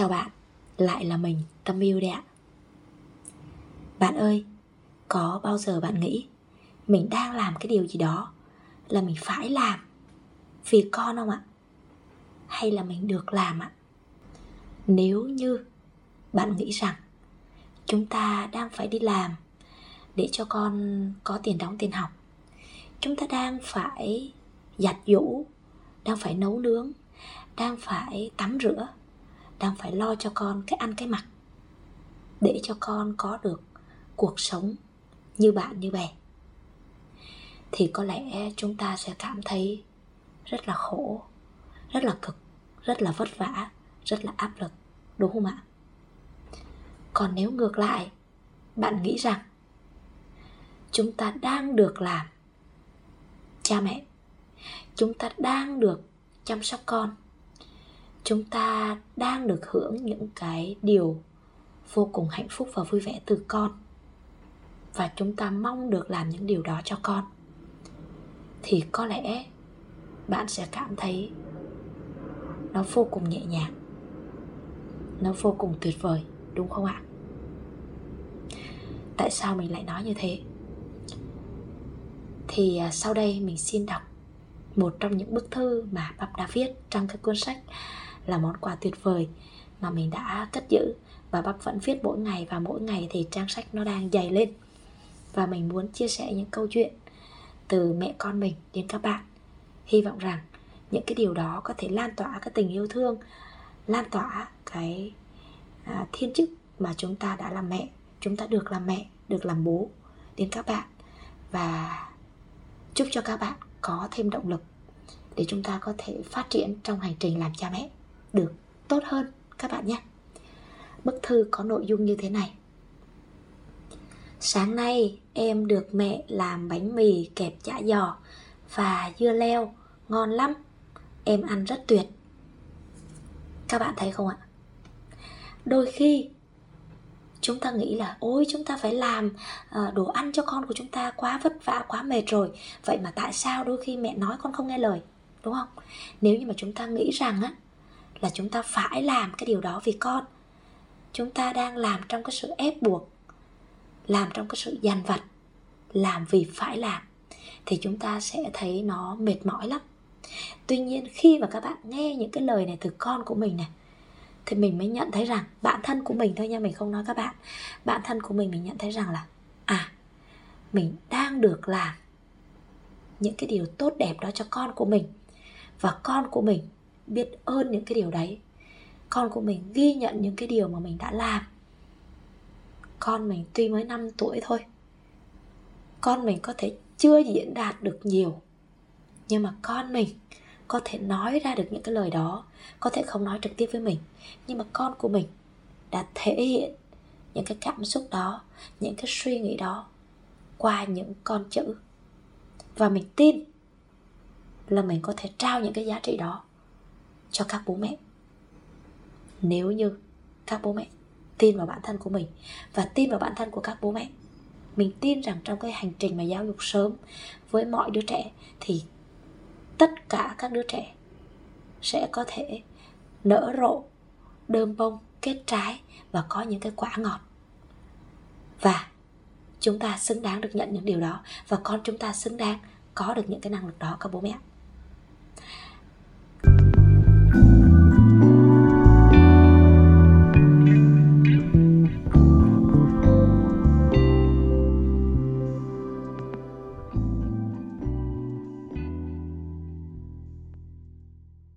chào bạn, lại là mình, tâm yêu đấy ạ. Bạn ơi, có bao giờ bạn nghĩ mình đang làm cái điều gì đó là mình phải làm vì con không ạ? Hay là mình được làm ạ? Nếu như bạn nghĩ rằng chúng ta đang phải đi làm để cho con có tiền đóng tiền học, chúng ta đang phải giặt giũ, đang phải nấu nướng, đang phải tắm rửa đang phải lo cho con cái ăn cái mặc, để cho con có được cuộc sống như bạn, như bè. Thì có lẽ chúng ta sẽ cảm thấy rất là khổ, rất là cực, rất là vất vả, rất là áp lực, đúng không ạ? Còn nếu ngược lại, bạn nghĩ rằng chúng ta đang được làm cha mẹ, chúng ta đang được chăm sóc con chúng ta đang được hưởng những cái điều vô cùng hạnh phúc và vui vẻ từ con. Và chúng ta mong được làm những điều đó cho con. Thì có lẽ bạn sẽ cảm thấy nó vô cùng nhẹ nhàng. Nó vô cùng tuyệt vời, đúng không ạ? Tại sao mình lại nói như thế? Thì à, sau đây mình xin đọc một trong những bức thư mà Bắp đã viết trong cái cuốn sách là món quà tuyệt vời mà mình đã cất giữ và Bắp vẫn viết mỗi ngày và mỗi ngày thì trang sách nó đang dày lên. Và mình muốn chia sẻ những câu chuyện từ mẹ con mình đến các bạn. Hy vọng rằng những cái điều đó có thể lan tỏa cái tình yêu thương lan tỏa cái à, thiên chức mà chúng ta đã làm mẹ chúng ta được làm mẹ được làm bố đến các bạn. Và chúc cho các bạn có thêm động lực để chúng ta có thể phát triển trong hành trình làm cha mẹ được tốt hơn các bạn nhé. Bức thư có nội dung như thế này. Sáng nay, em được mẹ làm bánh mì kẹp chả giò và dưa leo, ngon lắm. Em ăn rất tuyệt. Các bạn thấy không ạ? Đôi khi, chúng ta nghĩ là, ôi, chúng ta phải làm ờ, đồ ăn cho con của chúng ta quá vất vả, quá mệt rồi. Vậy mà tại sao đôi khi mẹ nói con không nghe lời? Đúng không? Nếu như mà chúng ta nghĩ rằng á là chúng ta phải làm cái điều đó vì con. Chúng ta đang làm trong cái sự ép buộc, làm trong cái sự dằn vặt, làm vì phải làm, thì chúng ta sẽ thấy nó mệt mỏi lắm. Tuy nhiên, khi mà các bạn nghe những cái lời này từ con của mình này thì mình mới nhận thấy rằng bản thân của mình thôi nha, mình không nói các bạn. Bản thân của mình mình nhận thấy rằng là à mình đang được làm những cái điều tốt đẹp đó cho con của mình. Và con của mình biết ơn những cái điều đấy. Con của mình ghi nhận những cái điều mà mình đã làm. Con mình tuy mới 5 tuổi thôi. Con mình có thể chưa diễn đạt được nhiều. Nhưng mà con mình có thể nói ra được những cái lời đó, có thể không nói trực tiếp với mình. Nhưng mà con của mình đã thể hiện những cái cảm xúc đó, những cái suy nghĩ đó qua những con chữ. Và mình tin là mình có thể trao những cái giá trị đó cho các bố mẹ. Nếu như các bố mẹ tin vào bản thân của mình và tin vào bản thân của các bố mẹ, mình tin rằng trong cái hành trình mà giáo dục sớm với mọi đứa trẻ thì tất cả các đứa trẻ sẽ có thể nở rộ, đơm bông, kết trái và có những cái quả ngọt. Và chúng ta xứng đáng được nhận những điều đó và con chúng ta xứng đáng có được những cái năng lực đó, các bố mẹ